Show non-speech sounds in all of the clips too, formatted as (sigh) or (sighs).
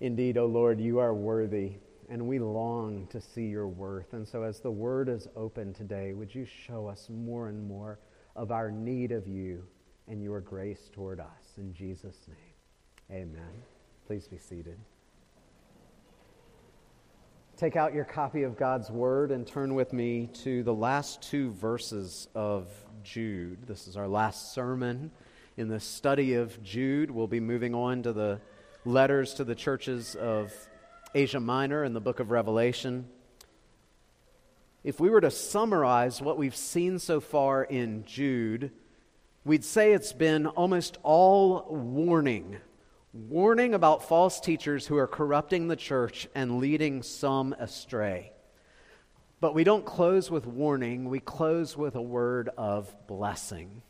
Indeed, O Lord, you are worthy, and we long to see your worth. And so, as the word is open today, would you show us more and more of our need of you and your grace toward us? In Jesus' name, amen. Please be seated. Take out your copy of God's Word and turn with me to the last two verses of Jude. This is our last sermon in the study of Jude. We'll be moving on to the letters to the churches of Asia Minor and the book of Revelation. If we were to summarize what we've seen so far in Jude, we'd say it's been almost all warning. Warning about false teachers who are corrupting the church and leading some astray. But we don't close with warning, we close with a word of blessing.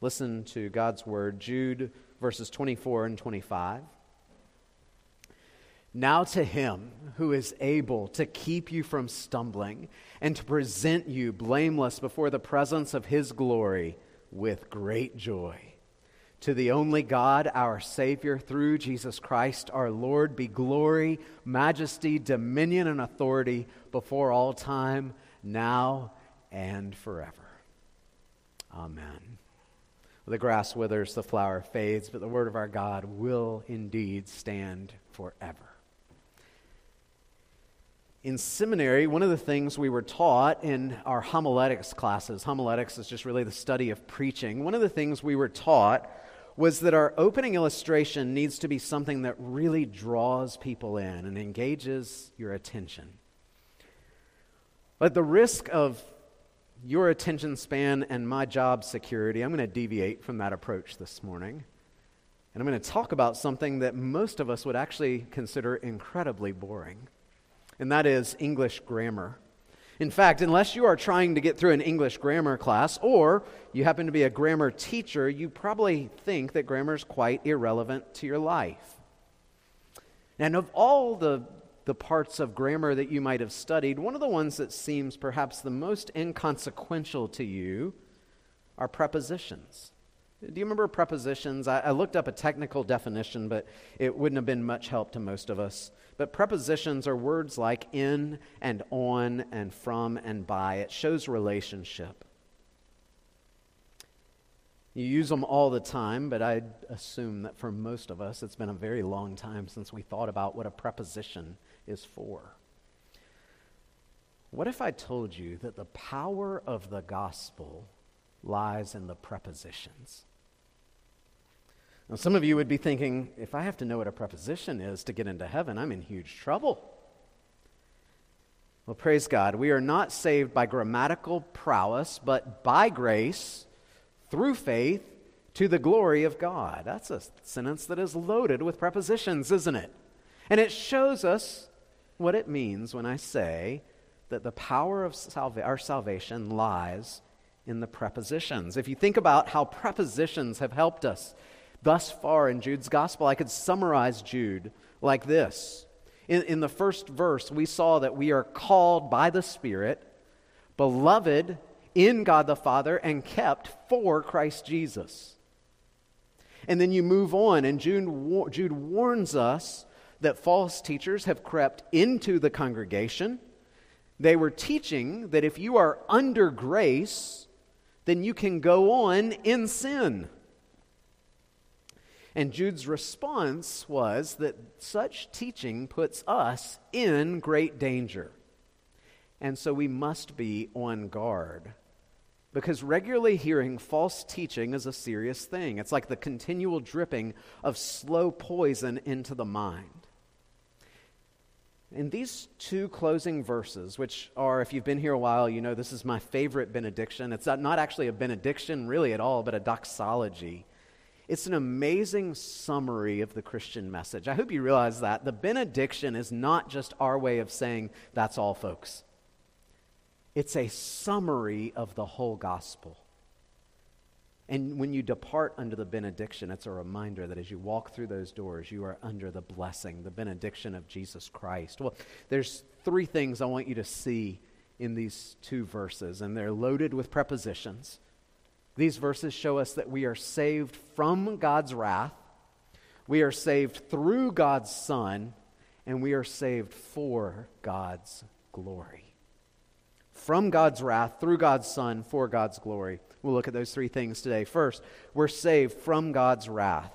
Listen to God's word, Jude verses 24 and 25. Now to him who is able to keep you from stumbling and to present you blameless before the presence of his glory with great joy. To the only God, our Savior, through Jesus Christ our Lord, be glory, majesty, dominion, and authority before all time, now and forever. Amen. The grass withers, the flower fades, but the word of our God will indeed stand forever in seminary, one of the things we were taught in our homiletics classes, homiletics is just really the study of preaching. One of the things we were taught was that our opening illustration needs to be something that really draws people in and engages your attention. At the risk of your attention span and my job security, I'm going to deviate from that approach this morning. And I'm going to talk about something that most of us would actually consider incredibly boring and that is English grammar. In fact, unless you are trying to get through an English grammar class or you happen to be a grammar teacher, you probably think that grammar is quite irrelevant to your life. And of all the, the parts of grammar that you might have studied, one of the ones that seems perhaps the most inconsequential to you are prepositions. Do you remember prepositions? I, I, looked up a technical definition, but it wouldn't have been much help to most of us. But prepositions are words like in and on and from and by. It shows relationship. You use them all the time, but I assume that for most of us, it's been a very long time since we thought about what a preposition is for. What if I told you that the power of the gospel lies in the prepositions? Now, some of you would be thinking, if I have to know what a preposition is to get into heaven, I'm in huge trouble. Well, praise God. We are not saved by grammatical prowess, but by grace, through faith, to the glory of God. That's a sentence that is loaded with prepositions, isn't it? And it shows us what it means when I say that the power of salva- our salvation lies in the prepositions. If you think about how prepositions have helped us thus far in Jude's gospel, I could summarize Jude like this. In, in the first verse, we saw that we are called by the Spirit, beloved in God the Father, and kept for Christ Jesus. And then you move on, and Jude, Jude warns us that false teachers have crept into the congregation. They were teaching that if you are under grace, then you can go on in sin. And Jude's response was that such teaching puts us in great danger. And so we must be on guard. Because regularly hearing false teaching is a serious thing. It's like the continual dripping of slow poison into the mind. In these two closing verses, which are, if you've been here a while, you know this is my favorite benediction. It's not actually a benediction really at all, but a doxology. It's an amazing summary of the Christian message. I hope you realize that. The benediction is not just our way of saying, that's all, folks. It's a summary of the whole gospel. And when you depart under the benediction, it's a reminder that as you walk through those doors, you are under the blessing, the benediction of Jesus Christ. Well, there's three things I want you to see in these two verses, and they're loaded with prepositions. These verses show us that we are saved from God's wrath, we are saved through God's Son, and we are saved for God's glory. From God's wrath, through God's Son, for God's glory. We'll look at those three things today. First, we're saved from God's wrath.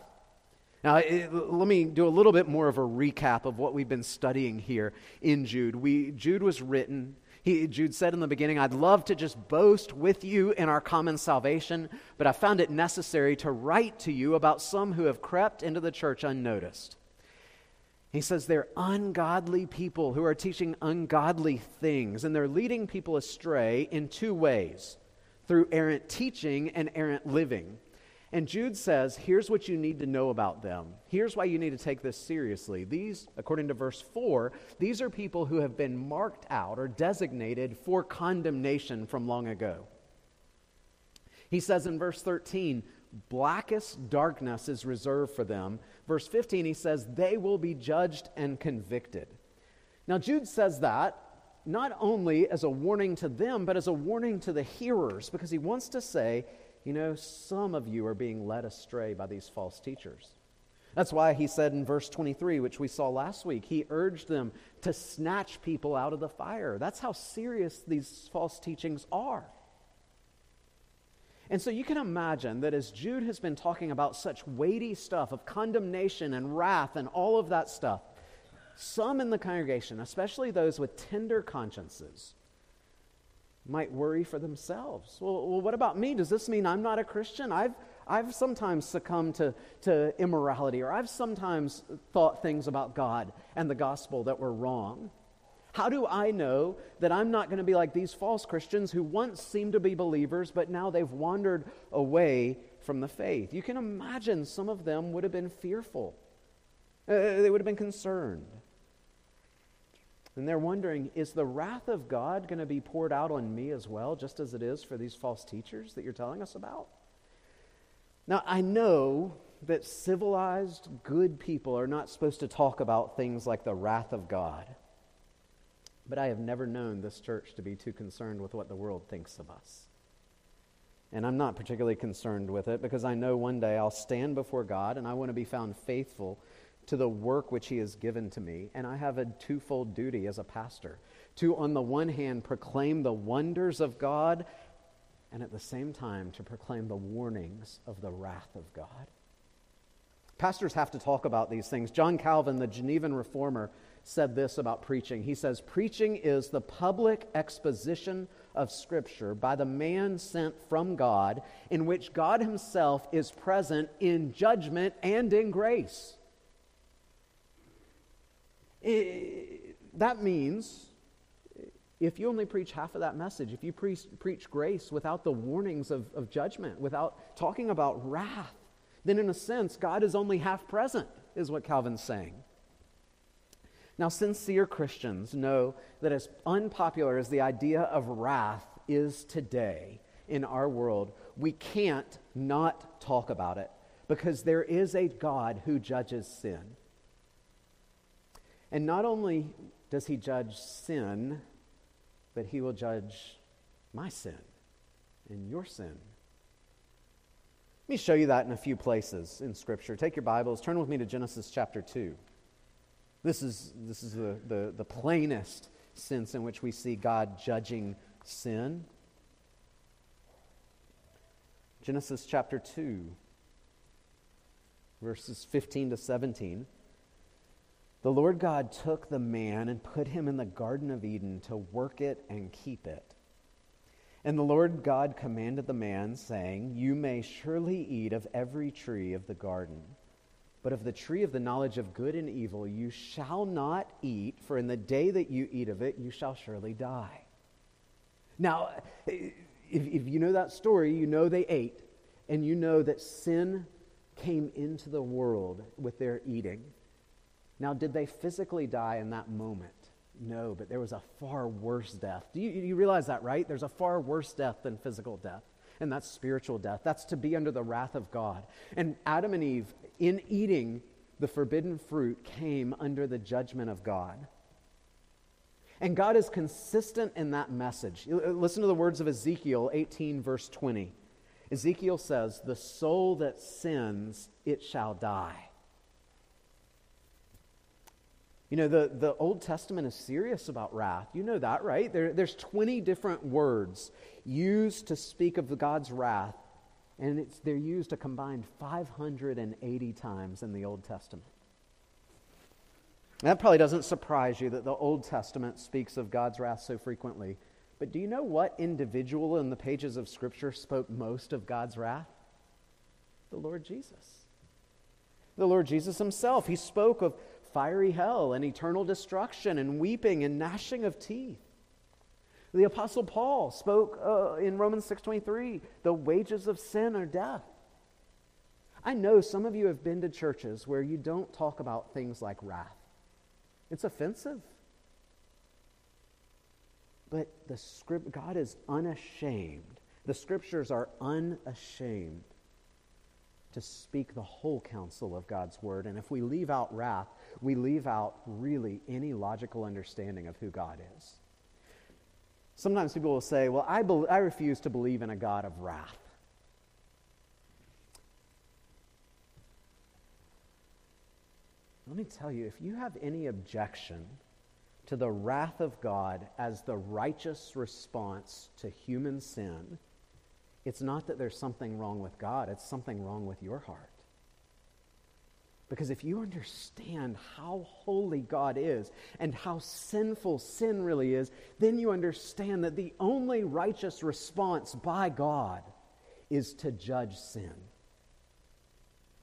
Now, it, let me do a little bit more of a recap of what we've been studying here in Jude. We, Jude was written, he, Jude said in the beginning, I'd love to just boast with you in our common salvation, but I found it necessary to write to you about some who have crept into the church unnoticed. He says they're ungodly people who are teaching ungodly things, and they're leading people astray in two ways through errant teaching and errant living. And Jude says, here's what you need to know about them. Here's why you need to take this seriously. These, according to verse 4, these are people who have been marked out or designated for condemnation from long ago. He says in verse 13, blackest darkness is reserved for them. Verse 15, he says, they will be judged and convicted. Now, Jude says that not only as a warning to them, but as a warning to the hearers, because he wants to say, you know, some of you are being led astray by these false teachers. That's why he said in verse 23, which we saw last week, he urged them to snatch people out of the fire. That's how serious these false teachings are. And so you can imagine that as Jude has been talking about such weighty stuff of condemnation and wrath and all of that stuff, some in the congregation, especially those with tender consciences, might worry for themselves. Well, well, what about me? Does this mean I'm not a Christian? I've, I've sometimes succumbed to, to immorality, or I've sometimes thought things about God and the gospel that were wrong. How do I know that I'm not going to be like these false Christians who once seemed to be believers, but now they've wandered away from the faith? You can imagine some of them would have been fearful, uh, they would have been concerned. And they're wondering is the wrath of God going to be poured out on me as well, just as it is for these false teachers that you're telling us about? Now, I know that civilized, good people are not supposed to talk about things like the wrath of God. But I have never known this church to be too concerned with what the world thinks of us. And I'm not particularly concerned with it because I know one day I'll stand before God and I want to be found faithful to the work which He has given to me. And I have a twofold duty as a pastor to, on the one hand, proclaim the wonders of God, and at the same time, to proclaim the warnings of the wrath of God. Pastors have to talk about these things. John Calvin, the Genevan reformer, said this about preaching. He says, Preaching is the public exposition of Scripture by the man sent from God, in which God Himself is present in judgment and in grace. That means if you only preach half of that message, if you pre- preach grace without the warnings of, of judgment, without talking about wrath, then in a sense, God is only half present, is what Calvin's saying. Now, sincere Christians know that as unpopular as the idea of wrath is today in our world, we can't not talk about it because there is a God who judges sin. And not only does he judge sin, but he will judge my sin and your sin. Let me show you that in a few places in Scripture. Take your Bibles, turn with me to Genesis chapter 2. This is, this is the, the, the plainest sense in which we see God judging sin. Genesis chapter 2, verses 15 to 17. The Lord God took the man and put him in the Garden of Eden to work it and keep it. And the Lord God commanded the man, saying, You may surely eat of every tree of the garden, but of the tree of the knowledge of good and evil you shall not eat, for in the day that you eat of it you shall surely die. Now, if, if you know that story, you know they ate, and you know that sin came into the world with their eating. Now, did they physically die in that moment? No, but there was a far worse death. Do you, you realize that, right? There's a far worse death than physical death, and that's spiritual death. That's to be under the wrath of God. And Adam and Eve, in eating the forbidden fruit, came under the judgment of God. And God is consistent in that message. Uh, listen to the words of Ezekiel 18, verse 20. Ezekiel says, The soul that sins, it shall die. You know, the, the Old Testament is serious about wrath. You know that, right? There, there's 20 different words used to speak of God's wrath, and it's, they're used a combined 580 times in the Old Testament. That probably doesn't surprise you that the Old Testament speaks of God's wrath so frequently. But do you know what individual in the pages of Scripture spoke most of God's wrath? The Lord Jesus. The Lord Jesus himself. He spoke of fiery hell and eternal destruction and weeping and gnashing of teeth. The apostle Paul spoke uh, in Romans 6:23, the wages of sin are death. I know some of you have been to churches where you don't talk about things like wrath. It's offensive. But the script God is unashamed. The scriptures are unashamed to speak the whole counsel of God's word. And if we leave out wrath, we leave out really any logical understanding of who God is. Sometimes people will say, Well, I, be- I refuse to believe in a God of wrath. Let me tell you, if you have any objection to the wrath of God as the righteous response to human sin, it's not that there's something wrong with God, it's something wrong with your heart. Because if you understand how holy God is and how sinful sin really is, then you understand that the only righteous response by God is to judge sin.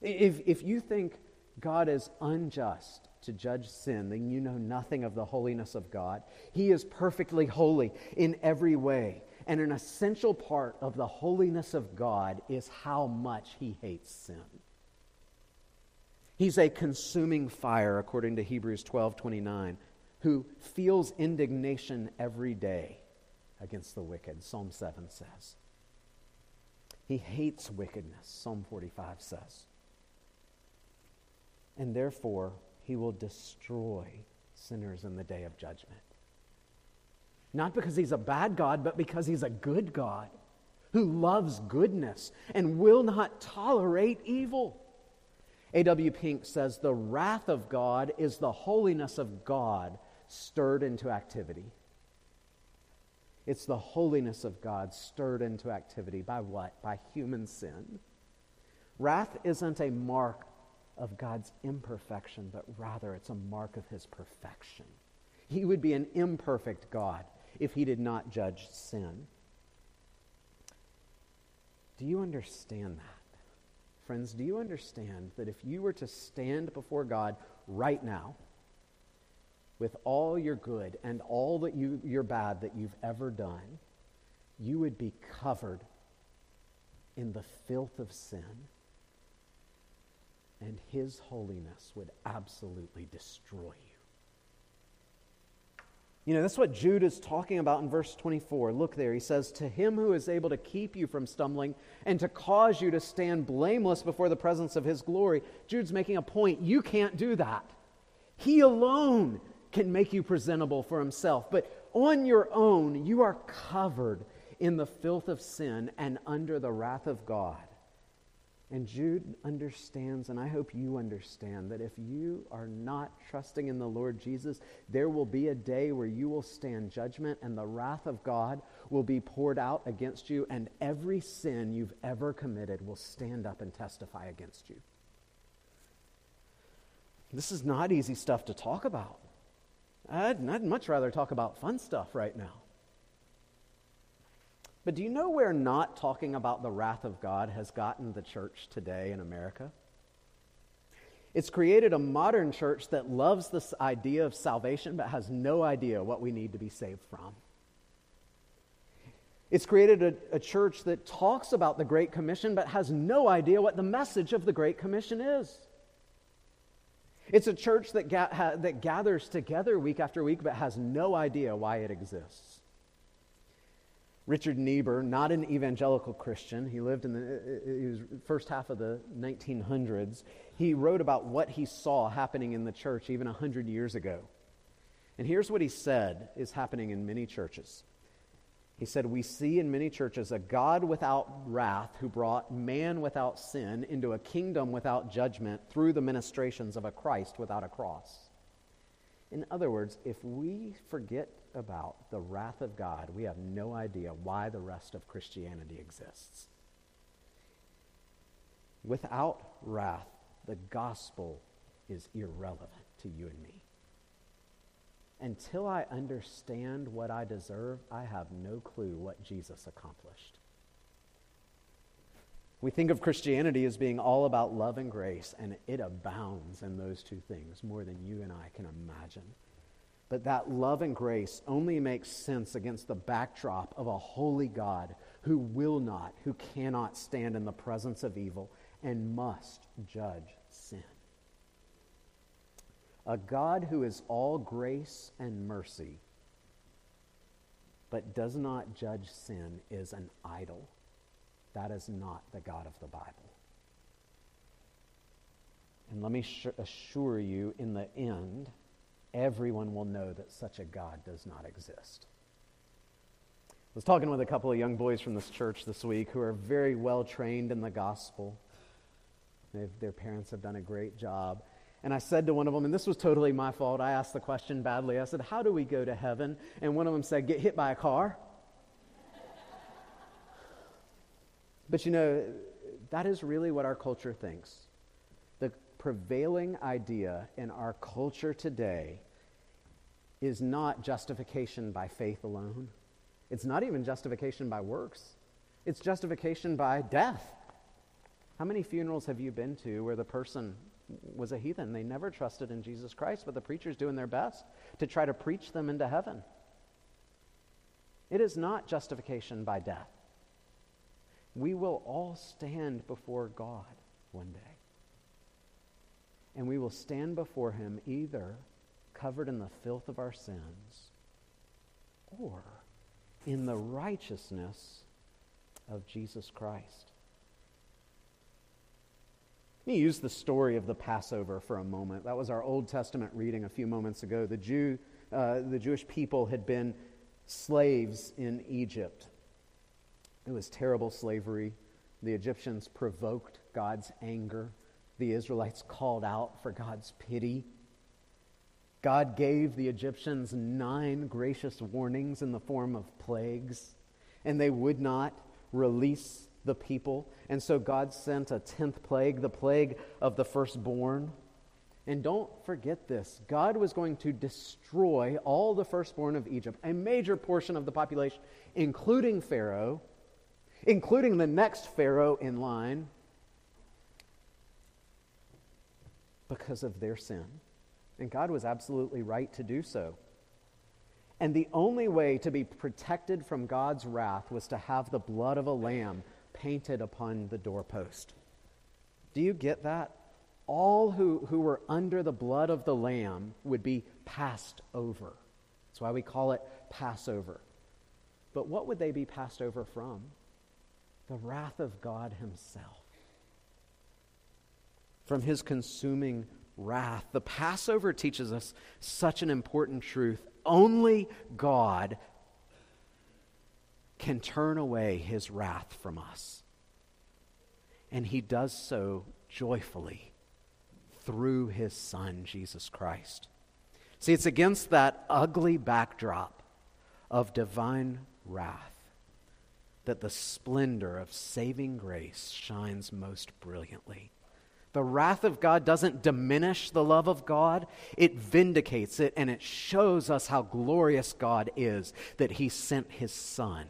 If, if you think God is unjust to judge sin, then you know nothing of the holiness of God. He is perfectly holy in every way. And an essential part of the holiness of God is how much he hates sin. He's a consuming fire, according to Hebrews 12 29, who feels indignation every day against the wicked, Psalm 7 says. He hates wickedness, Psalm 45 says. And therefore, he will destroy sinners in the day of judgment. Not because he's a bad God, but because he's a good God who loves goodness and will not tolerate evil. A.W. Pink says the wrath of God is the holiness of God stirred into activity. It's the holiness of God stirred into activity by what? By human sin. Wrath isn't a mark of God's imperfection, but rather it's a mark of his perfection. He would be an imperfect God if he did not judge sin. Do you understand that? Friends, do you understand that if you were to stand before God right now with all your good and all that you, your bad that you've ever done, you would be covered in the filth of sin, and his holiness would absolutely destroy you. You know, that's what Jude is talking about in verse 24. Look there. He says, To him who is able to keep you from stumbling and to cause you to stand blameless before the presence of his glory. Jude's making a point. You can't do that. He alone can make you presentable for himself. But on your own, you are covered in the filth of sin and under the wrath of God. And Jude understands, and I hope you understand, that if you are not trusting in the Lord Jesus, there will be a day where you will stand judgment and the wrath of God will be poured out against you, and every sin you've ever committed will stand up and testify against you. This is not easy stuff to talk about. I'd, I'd much rather talk about fun stuff right now. But do you know where not talking about the wrath of God has gotten the church today in America? It's created a modern church that loves this idea of salvation but has no idea what we need to be saved from. It's created a, a, church that talks about the Great Commission but has no idea what the message of the Great Commission is. It's a church that, ga- ha- that gathers together week after week but has no idea why it exists. Richard Niebuhr, not an evangelical Christian, he lived in the uh, uh, he was first half of the 1900s. He wrote about what he saw happening in the church even 100 years ago. And here's what he said is happening in many churches. He said, We see in many churches a God without wrath who brought man without sin into a kingdom without judgment through the ministrations of a Christ without a cross. In other words, if we forget about the wrath of God, we have no idea why the rest of Christianity exists. Without wrath, the gospel is irrelevant to you and me. Until I understand what I deserve, I have no clue what Jesus accomplished. We think of Christianity as being all about love and grace, and it abounds in those two things more than you and I can imagine. But that love and grace only makes sense against the backdrop of a holy God who will not, who cannot stand in the presence of evil and must judge sin. A God who is all grace and mercy, but does not judge sin, is an idol. That is not the God of the Bible. And let me assure you, in the end, everyone will know that such a God does not exist. I was talking with a couple of young boys from this church this week who are very well trained in the gospel. They've, their parents have done a great job. And I said to one of them, and this was totally my fault, I asked the question badly. I said, How do we go to heaven? And one of them said, Get hit by a car. but you know, that is really what our culture thinks. Prevailing idea in our culture today is not justification by faith alone, it's not even justification by works, it's justification by death. How many funerals have you been to where the person was a heathen? They never trusted in Jesus Christ, but the preacher's doing their best to try to preach them into heaven. It is not justification by death. We will all stand before God one day. And we will stand before Him either covered in the filth of our sins or in the righteousness of Jesus Christ. Let me use the story of the Passover for a moment. That was our Old Testament reading a few moments ago. The, Jew, uh, the Jewish people had been slaves in Egypt. It was terrible slavery. The Egyptians provoked God's anger. The Israelites called out for God's pity. God gave the Egyptians nine gracious warnings in the form of plagues, and they would not release the people. And so God sent a tenth plague, the plague of the firstborn. And don't forget this God was going to destroy all the firstborn of Egypt, a major portion of the population, including Pharaoh, including the next Pharaoh in line, because of their sin. And God was absolutely right to do so. And the only way to be protected from God's wrath was to have the blood of a lamb painted upon the doorpost. Do you get that? All who, who were under the blood of the Lamb would be passed over. That's why we call it Passover. But what would they be passed over from? The wrath of God Himself. From His consuming wrath. The Passover teaches us such an important truth. Only God can turn away his wrath from us. And he does so joyfully through his Son, Jesus Christ. See, it's against that ugly backdrop of divine wrath that the splendor of saving grace shines most brilliantly. The wrath of God doesn't diminish the love of God, it vindicates it, and it shows us how glorious God is that He sent His Son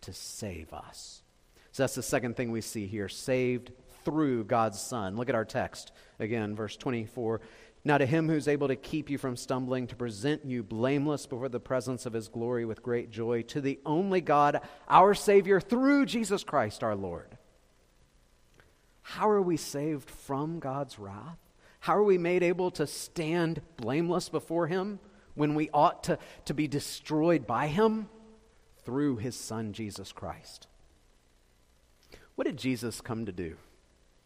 to save us. So that's the second thing we see here saved through God's Son. Look at our text again, verse 24. Now, to him who's able to keep you from stumbling, to present you blameless before the presence of his glory with great joy, to the only God, our Savior, through Jesus Christ our Lord. How are we saved from God's wrath? How are we made able to stand blameless before him when we ought to, to be destroyed by him? through his son, Jesus Christ. What did Jesus come to do?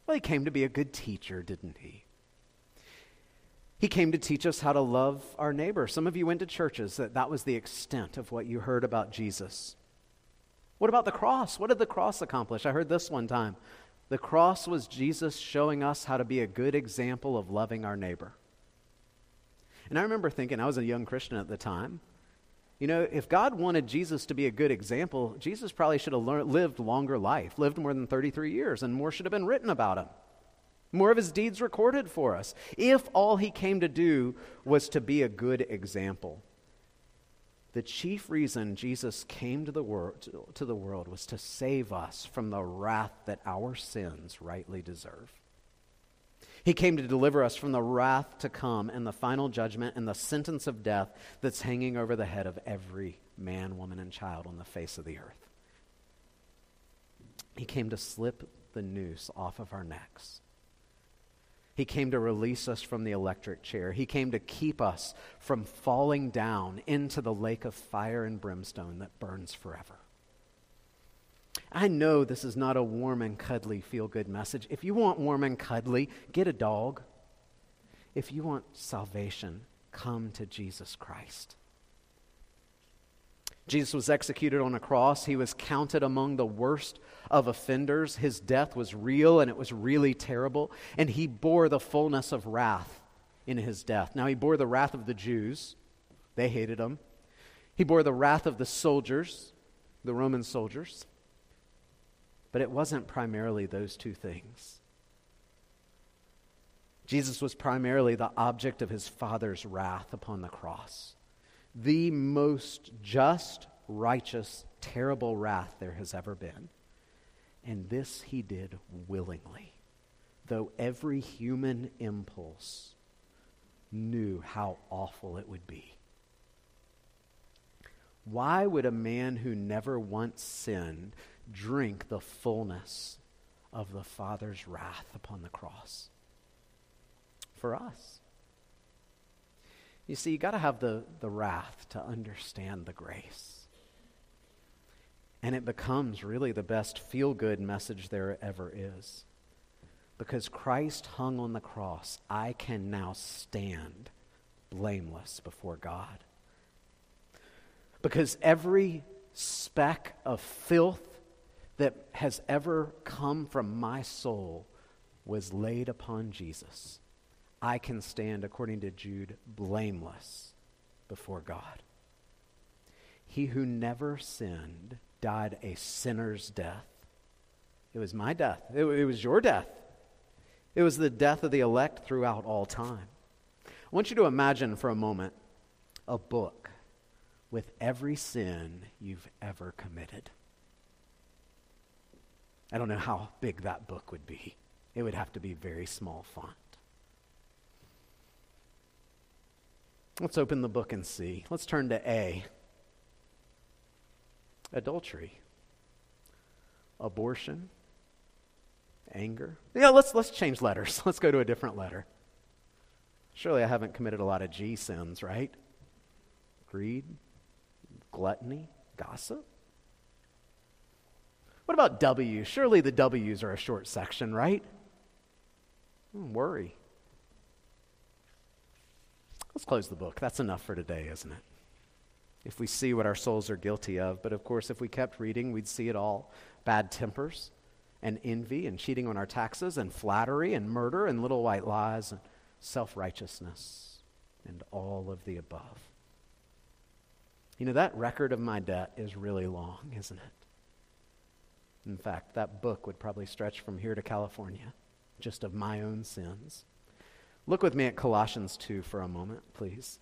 Well, he came to be a good teacher, didn't he? He came to teach us how to love our neighbor. Some of you went to churches that that was the extent of what you heard about Jesus. What about the cross? What did the cross accomplish? I heard this one time. The cross was Jesus showing us how to be a good example of loving our neighbor. And I remember thinking, I was a young Christian at the time. You know, if God wanted Jesus to be a good example, Jesus probably should have lived longer life, lived more than 33 years, and more should have been written about him. More of his deeds recorded for us. If all he came to do was to be a good example. The chief reason Jesus came to the, world, to the world was to save us from the wrath that our sins rightly deserve. He came to deliver us from the wrath to come and the final judgment and the sentence of death that's hanging over the head of every man, woman, and child on the face of the earth. He came to slip the noose off of our necks. He came to release us from the electric chair. He came to keep us from falling down into the lake of fire and brimstone that burns forever. I know this is not a warm and cuddly feel good message. If you want warm and cuddly, get a dog. If you want salvation, come to Jesus Christ. Jesus was executed on a cross. He was counted among the worst of offenders. His death was real and it was really terrible. And he bore the fullness of wrath in his death. Now, he bore the wrath of the Jews, they hated him. He bore the wrath of the soldiers, the Roman soldiers. But it wasn't primarily those two things. Jesus was primarily the object of his Father's wrath upon the cross. The most just, righteous, terrible wrath there has ever been. And this he did willingly, though every human impulse knew how awful it would be. Why would a man who never once sinned drink the fullness of the Father's wrath upon the cross for us. You see, you got to have the, the wrath to understand the grace. And it becomes really the best feel good message there ever is. Because Christ hung on the cross, I can now stand blameless before God. Because every speck of filth that has ever come from my soul was laid upon Jesus, I can stand, according to Jude, blameless before God. He who never sinned died a sinner's death. It was my death, it, it was your death. It was the death of the elect throughout all time. I want you to imagine for a moment a book with every sin you've ever committed. I don't know how big that book would be. It would have to be very small font. Let's open the book and see. Let's turn to A adultery, abortion, anger. Yeah, let's, let's change letters. (laughs) Let's go to a different letter. Surely I haven't committed a lot of G sins, right? Greed, gluttony, gossip. What about W? Surely the W's are a short section, right? Hmm, worry. Let's close the book. That's enough for today, isn't it? If we see what our souls are guilty of, but of course, if we kept reading, we'd see it all bad tempers and envy and cheating on our taxes and flattery and murder and little white lies and self righteousness and all of the above. You know, that record of my debt is really long, isn't it? In fact, that book would probably stretch from here to California, just of my own sins. Look with me at Colossians 2 for a moment, please.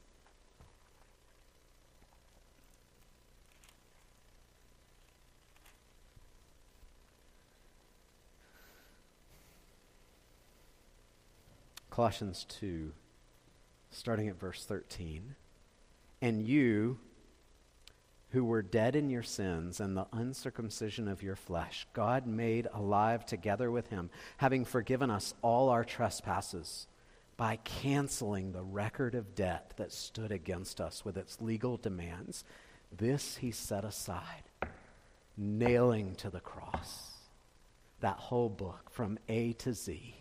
Colossians 2, starting at verse 13. And you, who were dead in your sins and the uncircumcision of your flesh, God made alive together with him, having forgiven us all our trespasses by canceling the record of debt that stood against us with its legal demands. This he set aside, nailing to the cross that whole book from A to Z.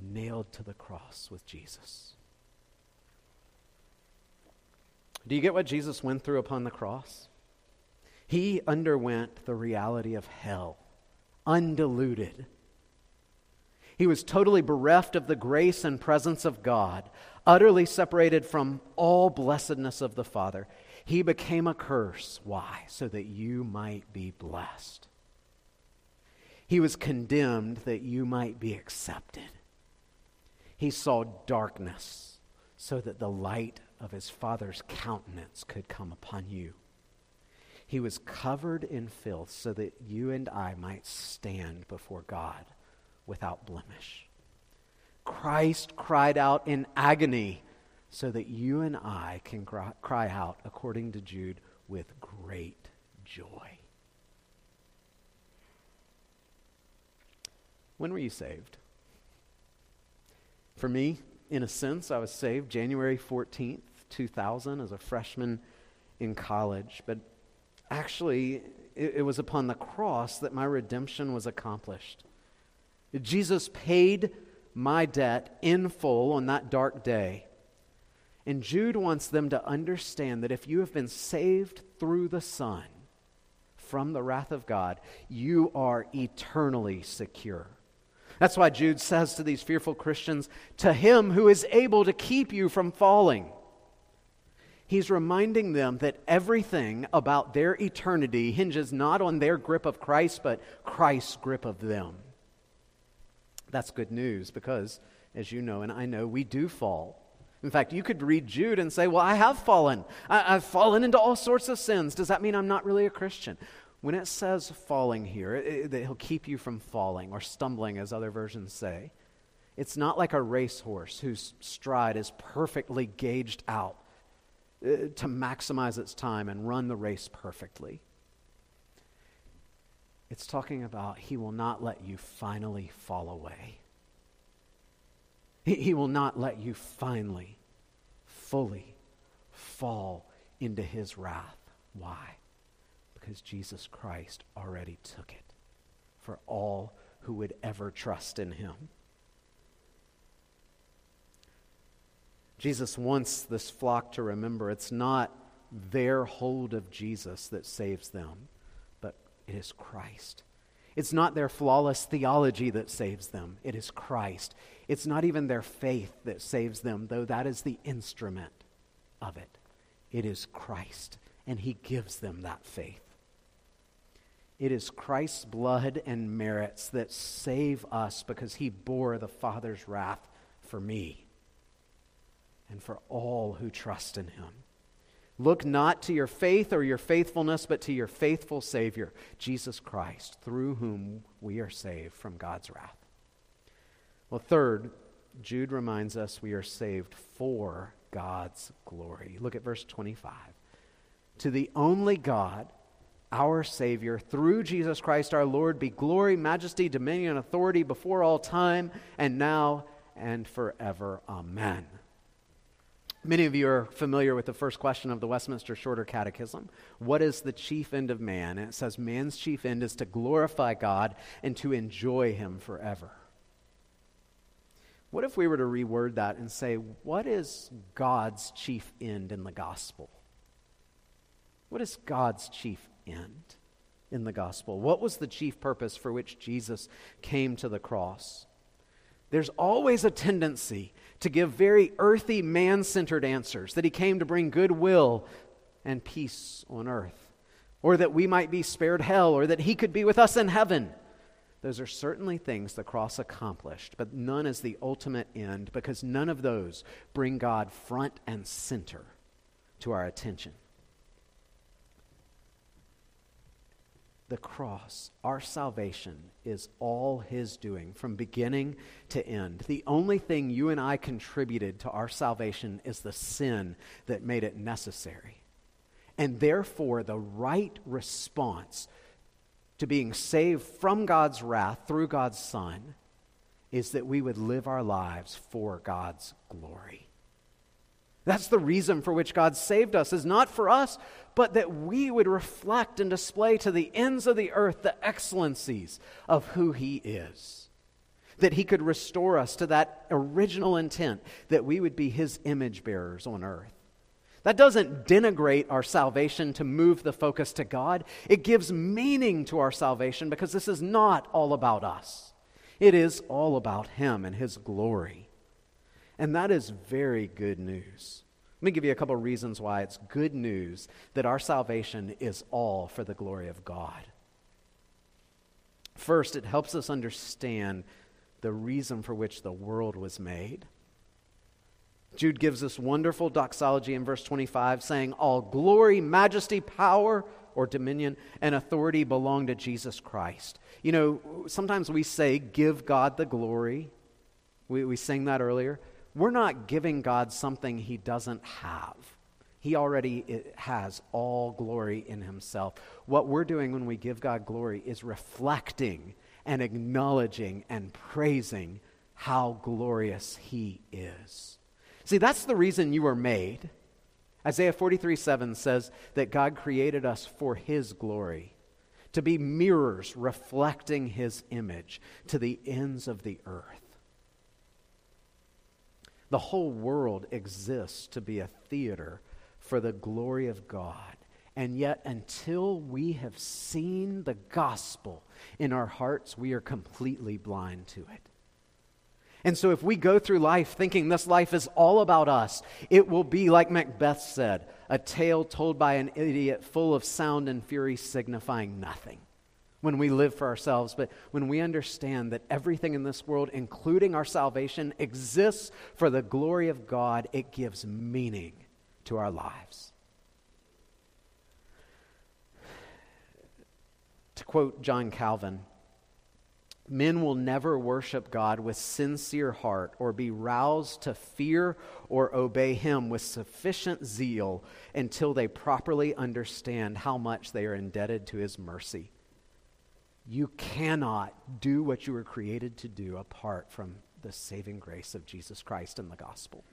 Nailed to the cross with Jesus. Do you get what Jesus went through upon the cross? He underwent the reality of hell, undiluted. He was totally bereft of the grace and presence of God, utterly separated from all blessedness of the Father. He became a curse. Why? So that you might be blessed. He was condemned that you might be accepted. He saw darkness so that the light of his Father's countenance could come upon you. He was covered in filth so that you and I might stand before God without blemish. Christ cried out in agony so that you and I can cry out, according to Jude, with great joy. When were you saved? For me, in a sense, I was saved January 14th, 2000, as a freshman in college. But actually, it, it was upon the cross that my redemption was accomplished. Jesus paid my debt in full on that dark day. And Jude wants them to understand that if you have been saved through the Son from the wrath of God, you are eternally secure. That's why Jude says to these fearful Christians, To him who is able to keep you from falling. He's reminding them that everything about their eternity hinges not on their grip of Christ, but Christ's grip of them. That's good news because, as you know and I know, we do fall. In fact, you could read Jude and say, Well, I have fallen. I- have fallen into all sorts of sins. Does that mean I'm not really a Christian? When it says falling here, it, that he'll keep you from falling or stumbling, as other versions say, it's not like a racehorse whose stride is perfectly gauged out uh, to maximize its time and run the race perfectly. It's talking about he will not let you finally fall away. He, he will not let you finally, fully fall into his wrath. Why? because Jesus Christ already took it for all who would ever trust in him. Jesus wants this flock to remember it's not their hold of Jesus that saves them, it is Christ. It's not their flawless theology that saves them, it is Christ. It's not even their faith that saves them, though that is the instrument of it. It is Christ, and He gives them that faith. It is Christ's blood and merits that save us because he bore the Father's wrath for me and for all who trust in him. Look not to your faith or your faithfulness, but to your faithful Savior, Jesus Christ, through whom we are saved from God's wrath. Well, third, Jude reminds us we are saved for God's glory. Look at verse 25. To the only God our Savior, through Jesus Christ our Lord, be glory, majesty, dominion, authority before all time, and now and forever. Amen. Many of you are familiar with the first question of the Westminster Shorter Catechism. What is the chief end of man? And it says, Man's chief end is to glorify God and to enjoy Him forever. What if we were to reword that and say, What is God's chief end in the gospel? What is God's chief end in the gospel? What was the chief purpose for which Jesus came to the cross? There's always a tendency to give very earthy, man centered answers that he came to bring goodwill and peace on earth, or that we might be spared hell, or that he could be with us in heaven. Those are certainly things the cross accomplished, but none is the ultimate end because none of those bring God front and center to our attention. The cross, our salvation, is all His doing from beginning to end. The only thing you and I contributed to our salvation is the sin that made it necessary. And therefore, the right response to being saved from God's wrath through God's Son is that we would live our lives for God's glory. That's the reason for which God saved us, is not for us, but that we would reflect and display to the ends of the earth the excellencies of who He is. That He could restore us to that original intent, that we would be His image bearers on earth. That doesn't denigrate our salvation to move the focus to God. It gives meaning to our salvation because this is not all about us. It is all about Him and His glory. And that is very good news. Let me give you a couple of reasons why it's good news that our salvation is all for the glory of God. First, it helps us understand the reason for which the world was made. Jude gives us wonderful doxology in verse 25, saying, All glory, majesty, power, or dominion and authority belong to Jesus Christ. You know, sometimes we say, Give God the glory. We, we sang that earlier. We're not giving God something he doesn't have. He already eh, has all glory in himself. What we're doing when we give God glory is reflecting and acknowledging and praising how glorious he is. See, that's the reason you were made. Isaiah 43 7 says that God created us for his glory, to be mirrors reflecting his image to the ends of the earth. The whole world exists to be a theater for the glory of God. And yet, until we have seen the gospel in our hearts, we are completely blind to it. And so, if we go through life thinking this life is all about us, it will be, like Macbeth said, a tale told by an idiot full of sound and fury signifying nothing when we live for ourselves, but when we understand that everything in this world, including our salvation, exists for the glory of God, it gives meaning to our lives. To quote John Calvin, men will never worship God with sincere heart or be roused to fear or obey Him with sufficient zeal until they properly understand how much they are indebted to His mercy. You cannot do what you were created to do apart from the saving grace of Jesus Christ and the gospel.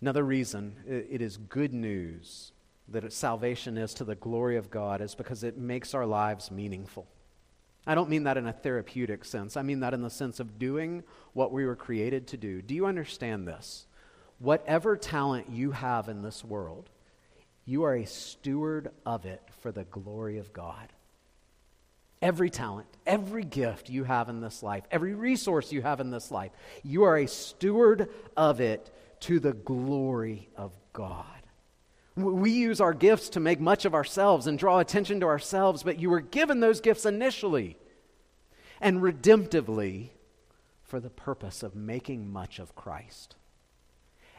Another reason it is good news that salvation is to the glory of God is because it makes our lives meaningful. I don't mean that in a therapeutic sense. I mean that in the sense of doing what we were created to do. Do you understand this? Whatever talent you have in this world, you are a steward of it for the glory of God. Every talent, every gift you have in this life, every resource you have in this life, you are a steward of it to the glory of God. We use our gifts to make much of ourselves and draw attention to ourselves, but you were given those gifts initially and redemptively for the purpose of making much of Christ.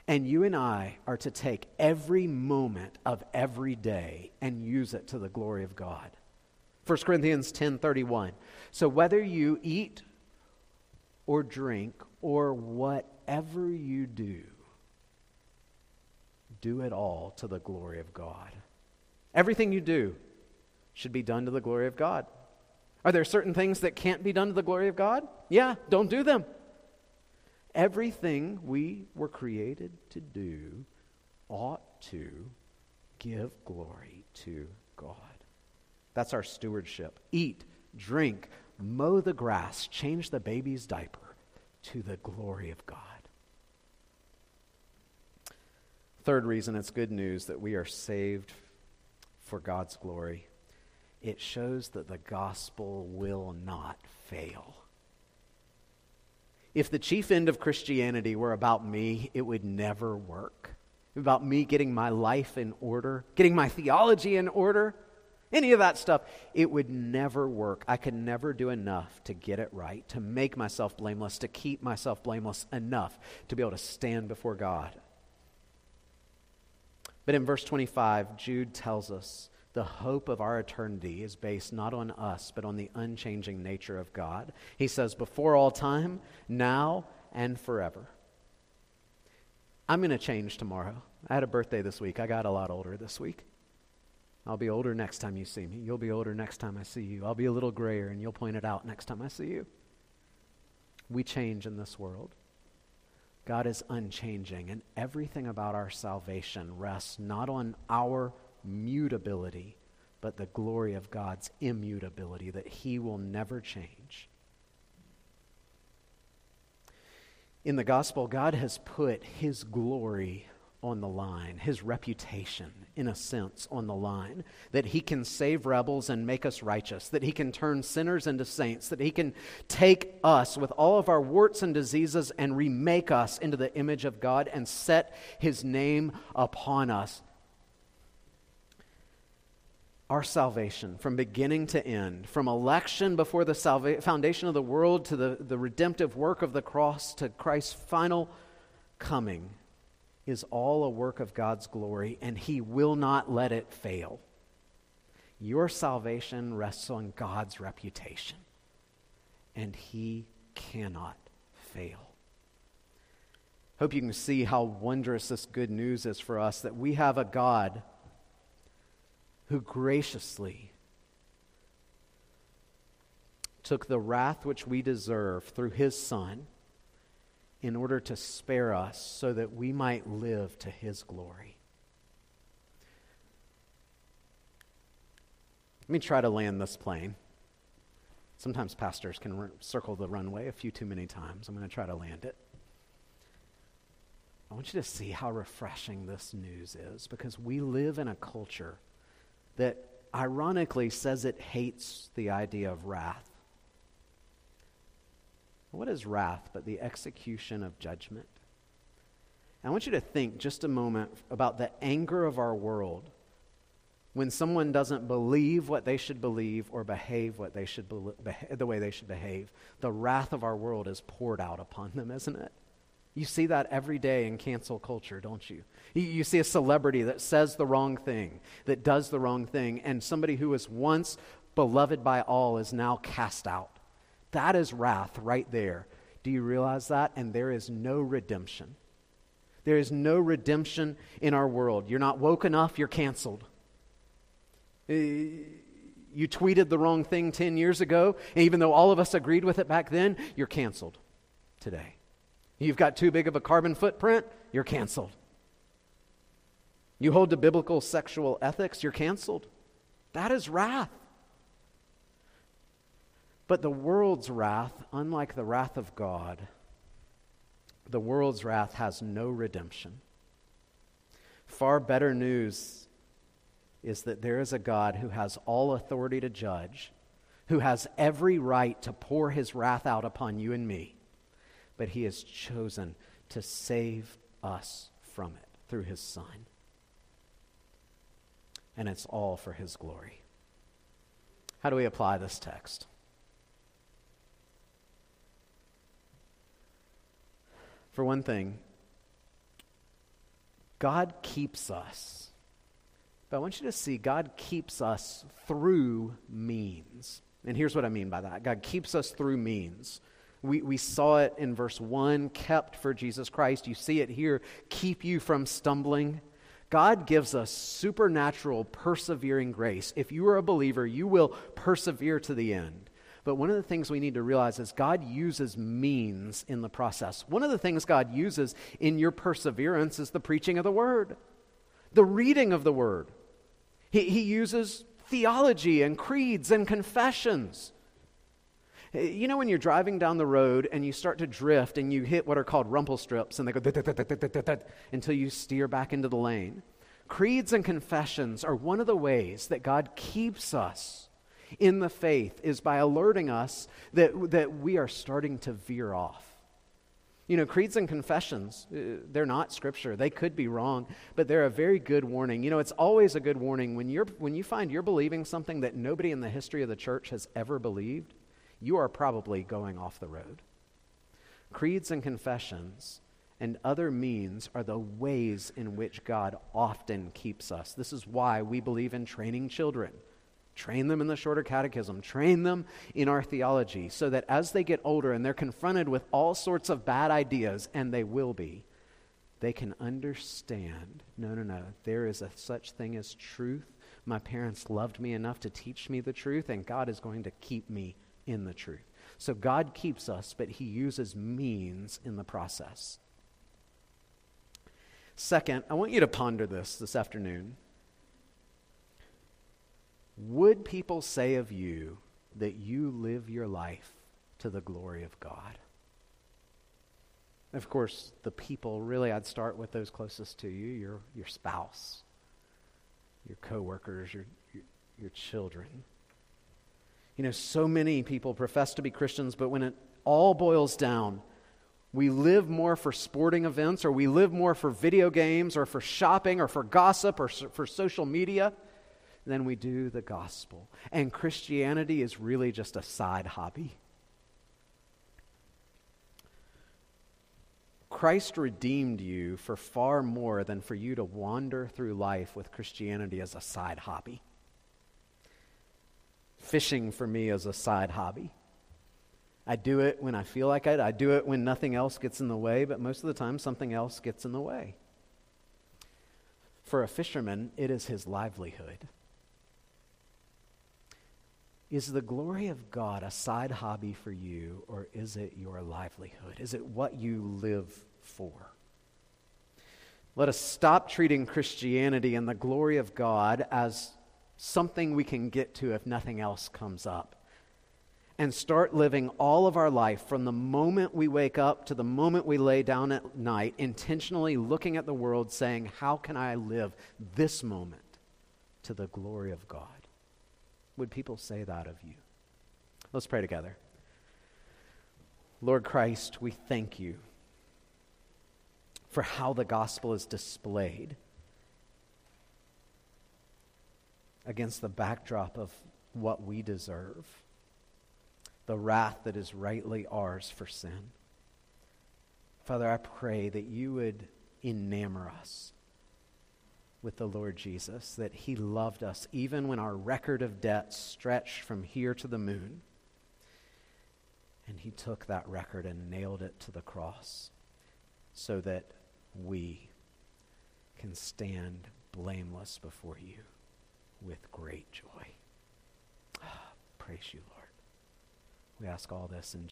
And you and I are to take every moment of every day and use it to the glory of God. 1 Corinthians 10:31. So whether you eat or drink or whatever you do, do it all to the glory of God. Everything you do should be done to the glory of God. Are there certain things that can't be done to the glory of God? Yeah, don't do them. Everything we were created to do ought to give glory to God. That's our stewardship. Eat, drink, mow the grass, change the baby's diaper to the glory of God. Third reason it's good news that we are saved for God's glory. It shows that the gospel will not fail. If the chief end of Christianity were about me, it would never work. About me getting my life in order, getting my theology in order, any of that stuff, it would never work. I could never do enough to get it right, to make myself blameless, to keep myself blameless enough to be able to stand before God. But in verse 25, Jude tells us the hope of our eternity is based not on us, but on the unchanging nature of God. He says, before all time, now, and forever. I'm going to change tomorrow. I had a birthday this week. I got a lot older this week. I'll be older next time you see me. You'll be older next time I see you. I'll be a little grayer, and you'll point it out next time I see you. We change in this world. God is unchanging, and everything about our salvation rests not on our mutability, but the glory of God's immutability, that He will never change. In the gospel, God has put His glory on the line, his reputation, in a sense, on the line. That he can save rebels and make us righteous, that he can turn sinners into saints, that he can take us with all of our warts and diseases and remake us into the image of God and set his name upon us. Our salvation from beginning to end, from election before the salva- foundation of the world to the, the redemptive work of the cross to Christ's final coming is all a work of God's glory, and He will not let it fail. Your salvation rests on God's reputation, and He cannot fail. Hope you can see how wondrous this good news is for us that we have a God who graciously took the wrath which we deserve through His Son in order to spare us so that we might live to his glory. Let me try to land this plane. Sometimes pastors can r- circle the runway a few too many times. I'm going to try to land it. I want you to see how refreshing this news is because we live in a culture that ironically says it hates the idea of wrath. What is wrath but the execution of judgment? I want you to think just a moment about the anger of our world when someone doesn't believe what they should believe or behave what they should be- the way they should behave. The wrath of our world is poured out upon them, isn't it? You see that every day in cancel culture, don't you? you? See a celebrity that says the wrong thing, that does the wrong thing, and somebody who was once beloved by all is now cast out. That is wrath right there. Do you realize that? And there is no redemption. There is no redemption in our world. You're not woke enough, you're canceled. Uh, you tweeted the wrong thing 10 years ago, and even though all of us agreed with it back then, you're canceled today. You've got too big of a carbon footprint, you're canceled. You hold to biblical sexual ethics, you're canceled. That is wrath. But the world's wrath, unlike the wrath of God, the world's wrath has no redemption. Far better news is that there is a God who has all authority to judge, who has every right to pour his wrath out upon you and me, but he has chosen to save us from it through his Son. And it's all for his glory. How do we apply this text? For one thing, God keeps us. But I want you to see God keeps us through means. And here's what I mean by that God keeps us through means. We, we saw it in verse 1 kept for Jesus Christ. You see it here keep you from stumbling. God gives us supernatural, persevering grace. If you are a believer, you will persevere to the end. But one of the things we need to realize is God uses means in the process. One of the things God uses in your perseverance is the preaching of the Word, the reading of the Word. He, he uses theology and creeds and confessions. You know, when you're driving down the road and you start to drift and you hit what are called rumple strips and they go until you steer back into the lane. Creeds and confessions are one of the ways that God keeps us in the faith is by alerting us that, that we are starting to veer off. You know, creeds and confessions, uh, they're not scripture. They could be wrong, but they're a very good warning. You know, it's always a good warning when, you're, when you find you're believing something that nobody in the history of the church has ever believed, you are probably going off the road. Creeds and confessions and other means are the ways in which God often keeps us. This is why we believe in training children. Train them in the shorter catechism. Train them in our theology so that as they get older and they're confronted with all sorts of bad ideas, and they will be, they can understand no, no, no, there is a such thing as truth. My parents loved me enough to teach me the truth, and God is going to keep me in the truth. So God keeps us, but He uses means in the process. Second, I want you to ponder this this afternoon. Would people say of you that you live your life to the glory of God? Of course, the people, really, I'd start with those closest to you your, your spouse, your coworkers, your, your, your children. You know, so many people profess to be Christians, but when it all boils down, we live more for sporting events, or we live more for video games, or for shopping, or for gossip, or for social media than we do the gospel. And Christianity is really just a side hobby. Christ redeemed you for far more than for you to wander through life with Christianity as a side hobby. Fishing for me is a side hobby. I do it when I feel like it. I do it when nothing else gets in the way, but most of the time something else gets in the way. For a fisherman, it is his livelihood. Is the glory of God a side hobby for you, or is it your livelihood? Is it what you live for? Let us stop treating Christianity and the glory of God as something we can get to if nothing else comes up. And start living all of our life from the moment we wake up to the moment we lay down at night, intentionally looking at the world, saying, How can I live this moment to the glory of God? would people say that of you? Let's pray together. Lord Christ, we thank you for how the gospel is displayed against the backdrop of what we deserve, the wrath that is rightly ours for sin. Father, I pray that you would enamor us with the Lord Jesus, that he loved us even when our record of debt stretched from here to the moon. And he took that record and nailed it to the cross so that we can stand blameless before you with great joy. (sighs) praise you, Lord. We ask all this in